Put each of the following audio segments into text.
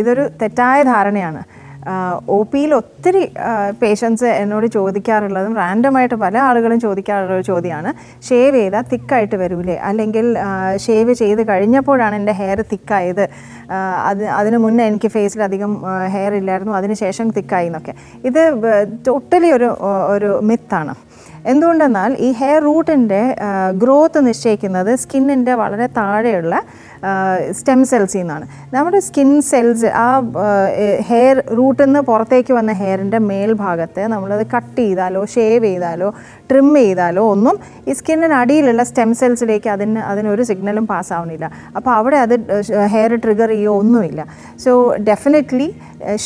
ഇതൊരു തെറ്റായ ധാരണയാണ്. ഒ പിയിൽ ഒത്തിരി പേഷ്യൻസ് എന്നോട് ചോദിക്കാറുള്ളതും റാൻഡമായിട്ട് പല ആളുകളും ചോദിക്കാറുള്ള ചോദ്യമാണ്. ഷേവ് ചെയ്താൽ തിക്കായിട്ട് വരൂലേ? അല്ലെങ്കിൽ ഷേവ് ചെയ്ത് കഴിഞ്ഞപ്പോഴാണ് എന്റെ ഹെയർ തിക്കായത് അത് അതിന് മുന്നേ എനിക്ക് ഫേസിൽ അധികം ഹെയർ ഇല്ലായിരുന്നു അതിന് ശേഷം തിക്കായി എന്നൊക്കെ. ഇത് ടോട്ടലി ഒരു ഒരു മിത്താണ് എന്തുകൊണ്ടെന്നാൽ ഈ ഹെയർ റൂട്ടിന്റെ ഗ്രോത്ത് നിശ്ചയിക്കുന്നത് സ്കിന്നിന്റെ വളരെ താഴെയുള്ള സ്റ്റെം സെൽസിൽ നിന്നാണ് നമ്മുടെ സ്കിൻ സെൽസ് ആ ഹെയർ റൂട്ടിൽ നിന്ന് പുറത്തേക്ക് വന്ന ഹെയറിന്റെ മേൽഭാഗത്ത് നമ്മളത് കട്ട് ചെയ്താലോ ഷേവ് ചെയ്താലോ ട്രിം ചെയ്താലോ ഒന്നും ഈ സ്കിന്നിന് അടിയിലുള്ള സ്റ്റെം സെൽസിലേക്ക് അതിന് അതിനൊരു സിഗ്നലും പാസ്സാവുന്നില്ല അപ്പോൾ അവിടെ അത് ഹെയർ ട്രിഗർ ചെയ്യുകയോ ഒന്നുമില്ല. സോ ഡെഫിനറ്റ്ലി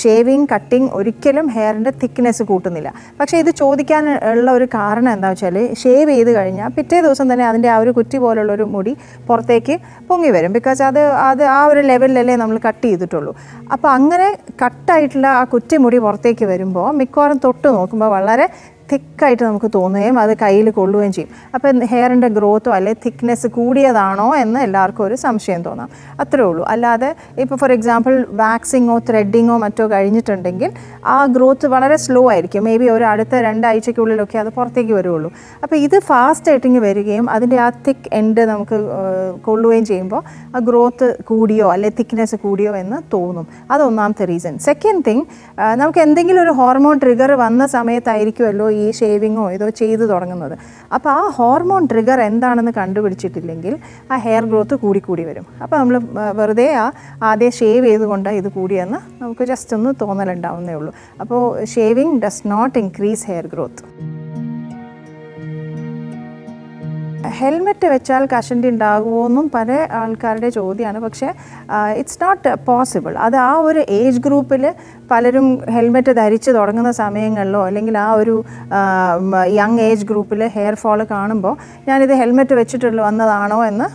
ഷേവിങ് കട്ടിങ് ഒരിക്കലും ഹെയറിന്റെ തിക്നെസ് കൂട്ടുന്നില്ല. പക്ഷേ ഇത് ചോദിക്കാൻ ഉള്ള ഒരു കാരണം എന്താ വെച്ചാൽ ഷേവ് ചെയ്ത് കഴിഞ്ഞാൽ പിറ്റേ ദിവസം തന്നെ അതിന്റെ ആ ഒരു കുറ്റി പോലുള്ളൊരു മുടി പുറത്തേക്ക് പൊങ്ങി വരും. ബിക്കോസ് അത് അത് ആ ഒരു ലെവലിലല്ലേ നമ്മൾ കട്ട് ചെയ്തിട്ടുള്ളൂ. അപ്പോൾ അങ്ങനെ കട്ടായിട്ടുള്ള ആ കുറ്റിമുടി പുറത്തേക്ക് വരുമ്പോൾ മിക്കവാറും തൊട്ട് നോക്കുമ്പോൾ വളരെ തിക്കായിട്ട് നമുക്ക് തോന്നുകയും അത് കയ്യിൽ കൊള്ളുകയും ചെയ്യും. അപ്പോൾ ഹെയറിന്റെ ഗ്രോത്തോ അല്ലെങ്കിൽ തിക്നെസ് കൂടിയതാണോ എന്ന് എല്ലാവർക്കും ഒരു സംശയം തോന്നാം. അത്രേ ഉള്ളൂ. അല്ലാതെ ഇപ്പോൾ ഫോർ എക്സാമ്പിൾ വാക്സിങ്ങോ ത്രെഡിങ്ങോ മറ്റോ കഴിഞ്ഞിട്ടുണ്ടെങ്കിൽ ആ ഗ്രോത്ത് വളരെ സ്ലോ ആയിരിക്കും. മേ ബി ഒരു അടുത്ത രണ്ടാഴ്ചയ്ക്കുള്ളിലൊക്കെ അത് പുറത്തേക്ക് വരുള്ളൂ. അപ്പോൾ ഇത് ഫാസ്റ്റ് ആയിട്ടിങ് വരികയും അതിന്റെ ആ തിക്ക് എൻഡ് നമുക്ക് കൊള്ളുകയും ചെയ്യുമ്പോൾ ആ ഗ്രോത്ത് കൂടിയോ അല്ലെങ്കിൽ തിക്നെസ് കൂടിയോ എന്ന് തോന്നും. അതൊന്നാമത്തെ റീസൺ. സെക്കൻഡ് തിങ് നമുക്ക് എന്തെങ്കിലും ഒരു ഹോർമോൺ ട്രിഗർ വന്ന സമയത്തായിരിക്കുമല്ലോ ഈ ഷേവിങ്ങോ ഇതോ ചെയ്തു തുടങ്ങുന്നത്. അപ്പോൾ ആ ഹോർമോൺ ട്രിഗർ എന്താണെന്ന് കണ്ടുപിടിച്ചിട്ടില്ലെങ്കിൽ ആ ഹെയർ ഗ്രോത്ത് കൂടിക്കൂടി വരും. അപ്പോൾ നമ്മൾ വെറുതെ ആ ആദ്യം ഷേവ് ചെയ്തുകൊണ്ട് ഇത് കൂടിയെന്ന് നമുക്ക് ജസ്റ്റ് ഒന്ന് തോന്നലുണ്ടാവുന്നേ ഉള്ളൂ. അപ്പോൾ shaving does not increase hair growth helmet വെച്ചാൽ കഷണ്ടി ഉണ്ടാകുമോ എന്നും പല ആൾക്കാരുടെ ചോദ്യമാണ്. പക്ഷേ ഇറ്റ്സ് നോട്ട് പോസിബിൾ അത് ആ ഒരു ഏജ് ഗ്രൂപ്പിൽ പലരും ഹെൽമെറ്റ് ധരിച്ച് തുടങ്ങുന്ന സമയങ്ങളിലോ അല്ലെങ്കിൽ ആ ഒരു യങ് ഏജ് ഗ്രൂപ്പിൽ ഹെയർ ഫോൾ കാണുമ്പോൾ ഞാനിത് ഹെൽമെറ്റ് വെച്ചിട്ടുള്ള വന്നതാണോ എന്ന്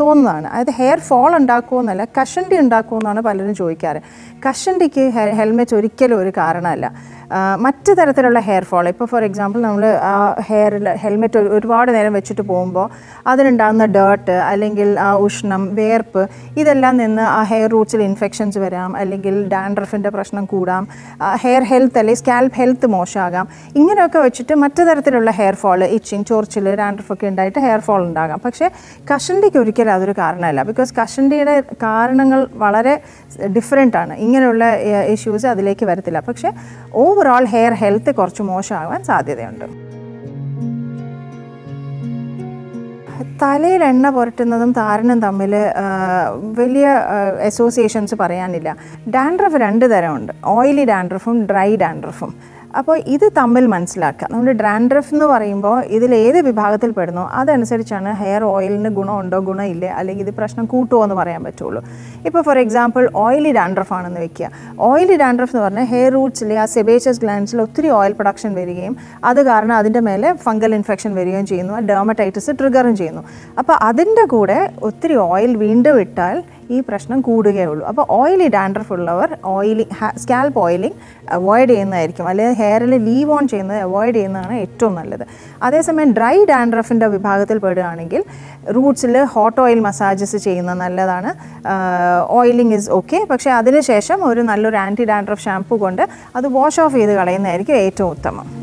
തോന്നുന്നതാണ്. അതായത് ഹെയർ ഫോൾ ഉണ്ടാക്കുമോ എന്നല്ല കഷണ്ടി ഉണ്ടാക്കുമോ എന്നാണ് പലരും ചോദിക്കാറ്. കഷണ്ടിക്ക് ഹെൽമെറ്റ് ഒരിക്കലും ഒരു കാരണമല്ല. മറ്റ് തരത്തിലുള്ള ഹെയർ ഫോൾ ഇപ്പോൾ ഫോർ എക്സാമ്പിൾ നമ്മൾ ആ ഹെയറിൽ ഹെൽമെറ്റ് ഒരുപാട് നേരം വെച്ചിട്ട് പോകുമ്പോൾ അതിനുണ്ടാകുന്ന ഡേർട്ട് അല്ലെങ്കിൽ ആ ഉഷ്ണം വേർപ്പ് ഇതെല്ലാം നിന്ന് ആ ഹെയർ റൂട്ട്സിൽ ഇൻഫെക്ഷൻസ് വരാം അല്ലെങ്കിൽ ഡാൻഡ്രഫിന്റെ പ്രശ്നം കൂടാം. ഹെയർ ഹെൽത്ത് അല്ലെങ്കിൽ സ്കാൽപ്പ് ഹെൽത്ത് മോശമാകാം. ഇങ്ങനെയൊക്കെ വെച്ചിട്ട് മറ്റു തരത്തിലുള്ള ഹെയർ ഫോൾ ഇച്ചിങ് ചോർച്ചിൽ ഡാൻഡ്രഫ് ഒക്കെ ഉണ്ടായിട്ട് ഹെയർ ഫോൾ ഉണ്ടാകാം. പക്ഷേ കഷണ്ടിക്ക് ഒരിക്കലും അതൊരു കാരണമല്ല. ബിക്കോസ് കഷണ്ടിയുടെ കാരണങ്ങൾ വളരെ ഡിഫറെന്റ് ആണ്. ഇങ്ങനെയുള്ള ഇഷ്യൂസ് അതിലേക്ക് വരത്തില്ല. പക്ഷേ ഓവറോൾ ഹെയർ ഹെൽത്ത് കുറച്ച് മോശമാകാൻ സാധ്യതയുണ്ട്. തലയിൽ എണ്ണ പുരട്ടുന്നതും താരനും തമ്മിൽ വലിയ അസോസിയേഷൻസ് പറയാനില്ല. ഡാൻഡ്രഫ് രണ്ട് തരമുണ്ട്. ഓയിലി ഡാൻഡ്രഫും ഡ്രൈ ഡാൻഡ്രഫും അപ്പോൾ ഇത് തമ്മിൽ മനസ്സിലാക്കുക. നമ്മുടെ ഡ്രാൻഡ്രഫ് എന്ന് പറയുമ്പോൾ ഇതിൽ ഏത് വിഭാഗത്തിൽ പെടുന്നു അതനുസരിച്ചാണ് ഹെയർ ഓയിലിന് ഗുണമുണ്ടോ ഗുണമില്ലേ അല്ലെങ്കിൽ ഇത് പ്രശ്നം കൂട്ടുമോ എന്ന് പറയാൻ പറ്റുള്ളൂ. ഇപ്പോൾ ഫോർ എക്സാമ്പിൾ ഓയിലി ഡാൻഡ്രഫ് ആണെന്ന് വെക്കുക. ഓയിലി ഡാൻഡ്രഫ് എന്ന് പറഞ്ഞാൽ ഹെയർ റൂട്ട്സിലെ ആ സെബേഷ്യസ് ഗ്ലാൻഡ്സിൽ ഒത്തിരി ഓയിൽ പ്രൊഡക്ഷൻ വരികയും അത് കാരണം അതിന്റെ മേലെ ഫംഗൽ ഇൻഫെക്ഷൻ വരികയും ചെയ്യുന്നു ആ ഡെർമറ്റൈറ്റിസ് ട്രിഗറും ചെയ്യുന്നു. അപ്പോൾ അതിന്റെ കൂടെ ഒത്തിരി ഓയിൽ വീണ്ടും ഇട്ടാൽ ഈ പ്രശ്നം കൂടുകയുള്ളൂ. അപ്പോൾ ഓയിലി ഡാൻഡ്രഫ് ഉള്ളവർ ഓയിലി സ്കാൽപ്പ് ഓയിലിംഗ് അവോയ്ഡ് ചെയ്യുന്നതായിരിക്കും. അല്ലെങ്കിൽ ഹെയറിൽ ലീവ് ഓൺ ചെയ്യുന്നത് അവോയ്ഡ് ചെയ്യുന്നതാണ് ഏറ്റവും നല്ലത്. അതേസമയം ഡ്രൈ ഡാൻഡ്രഫിന്റെ വിഭാഗത്തിൽ പെടുകയാണെങ്കിൽ റൂട്ട്സിൽ ഹോട്ട് ഓയിൽ മസാജസ് ചെയ്യുന്നത് നല്ലതാണ്. ഓയിലിംഗ് ഇസ് ഓക്കെ പക്ഷേ അതിനുശേഷം ഒരു നല്ലൊരു ആന്റി ഡാൻഡ്രഫ് ഷാംപൂ കൊണ്ട് അത് വാഷ് ഓഫ് ചെയ്ത് കളയുന്നതായിരിക്കും ഏറ്റവും ഉത്തമം.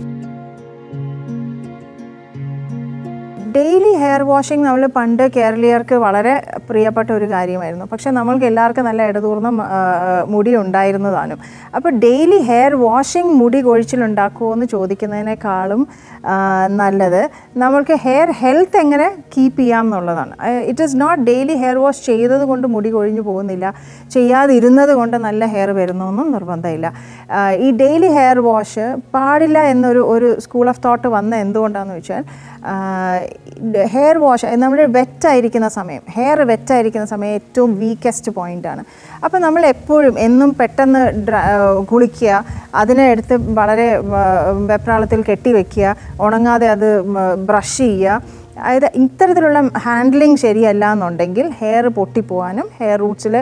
ഡെയിലി ഹെയർ വാഷിംഗ് നമ്മൾ പണ്ട് കേരളീയർക്ക് വളരെ പ്രിയപ്പെട്ട ഒരു കാര്യമായിരുന്നു. പക്ഷേ നമ്മൾക്ക് എല്ലാവർക്കും നല്ല ഇടതൂർന്ന മുടി ഉണ്ടായിരുന്നതാനും. അപ്പോൾ ഡെയിലി ഹെയർ വാഷിംഗ് മുടി കൊഴിച്ചിലുണ്ടാക്കുമോ എന്ന് ചോദിക്കുന്നതിനേക്കാളും നല്ലത് നമ്മൾക്ക് ഹെയർ ഹെൽത്ത് എങ്ങനെ കീപ്പ് ചെയ്യാം എന്നുള്ളതാണ്. It is not daily hair wash ചെയ്തത് കൊണ്ട് മുടി കൊഴിഞ്ഞു പോകുന്നില്ല. ചെയ്യാതിരുന്നത് കൊണ്ട് നല്ല ഹെയർ വരുന്നൊന്നും നിർബന്ധമില്ല. ഈ ഡെയിലി ഹെയർ വാഷ് പാടില്ല എന്നൊരു ഒരു സ്കൂൾ ഓഫ് തോട്ട് വന്ന എന്തുകൊണ്ടാണെന്ന് വെച്ചാൽ ഹെയർ വാഷ് നമ്മൾ വെറ്റായിരിക്കുന്ന സമയം ഹെയർ വെറ്റായിരിക്കുന്ന സമയം ഏറ്റവും വീക്കസ്റ്റ് പോയിന്റാണ് അപ്പോൾ നമ്മൾ എപ്പോഴും എന്നും പെട്ടെന്ന് കുളിക്കുക അതിനെ എടുത്ത് വളരെ വെപ്രാളത്തിൽ കെട്ടി വയ്ക്കുക ഉണങ്ങാതെ അത് ബ്രഷ് ചെയ്യുക അതായത് ഇത്തരത്തിലുള്ള ഹാൻഡ്ലിങ് ശരിയല്ല എന്നുണ്ടെങ്കിൽ ഹെയർ പൊട്ടിപ്പോവാനും ഹെയർ റൂട്ട്സിൽ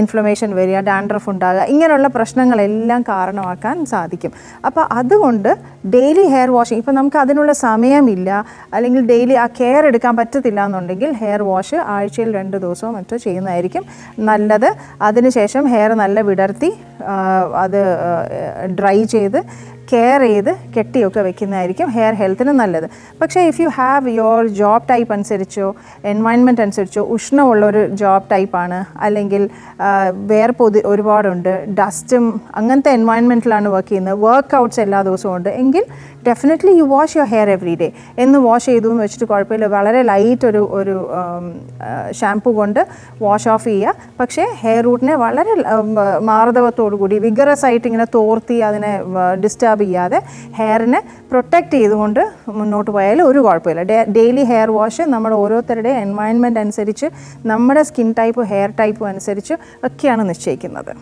ഇൻഫ്ലമേഷൻ വരിക ഡാൻഡ്രഫ് ഉണ്ടാകുക ഇങ്ങനെയുള്ള പ്രശ്നങ്ങളെല്ലാം കാരണമാക്കാൻ സാധിക്കും. അപ്പോൾ അതുകൊണ്ട് ഡെയിലി ഹെയർ വാഷിങ് ഇപ്പോൾ നമുക്ക് അതിനുള്ള സമയമില്ല അല്ലെങ്കിൽ ഡെയിലി ആ കെയർ എടുക്കാൻ പറ്റത്തില്ല എന്നുണ്ടെങ്കിൽ ഹെയർ വാഷ് ആഴ്ചയിൽ രണ്ട് ദിവസമോ മറ്റോ ചെയ്യുന്നതായിരിക്കും നല്ലത്. അതിനുശേഷം ഹെയർ നല്ല വിടർത്തി അത് ഡ്രൈ ചെയ്ത് കെയർ ചെയ്ത് കെട്ടിയൊക്കെ വെക്കുന്നതായിരിക്കും ഹെയർ ഹെൽത്തിന് നല്ലത്. പക്ഷേ if you have your job type അനുസരിച്ചോ environment അനുസരിച്ചോ ഉഷ്ണമുള്ളൊരു ജോബ് ടൈപ്പാണ് അല്ലെങ്കിൽ വേർ വേർപ്പൊതി ഒരുപാടുണ്ട് ഡസ്റ്റും അങ്ങനത്തെ എൻവയൺമെന്റിലാണ് വർക്ക് ചെയ്യുന്നത്. വർക്ക് ഔട്ട്സ് എല്ലാ ദിവസവും ഉണ്ട്. എങ്കിൽ definitely you wash your hair every day എന്ന് വാഷ് ചെയ്തു എന്ന് വെച്ചിട്ട് കുഴപ്പമില്ല. വളരെ ലൈറ്റ് ഒരു ഒരു ഷാംപൂ കൊണ്ട് വാഷ് ഓഫ് ചെയ്യുക. പക്ഷേ ഹെയർ റൂട്ടിനെ വളരെ മാർദ്ദവത്തോടു കൂടി വിഗറസ് ആയിട്ട് ഇങ്ങനെ തോർത്തി അതിനെ ഡിസ്റ്റർബ് ചെയ്യാതെ ഹെയറിനെ പ്രൊട്ടക്റ്റ് ചെയ്തുകൊണ്ട് മുന്നോട്ട് പോയാൽ ഒരു കുഴപ്പമില്ല. ഡെയിലി ഹെയർ വാഷ് നമ്മുടെ ഓരോരുത്തരുടെ എൻവയൺമെന്റ് അനുസരിച്ച് നമ്മുടെ സ്കിൻ ടൈപ്പ് ഹെയർ ടൈപ്പും അനുസരിച്ച് ഒക്കെയാണ് നിശ്ചയിക്കുന്നത്.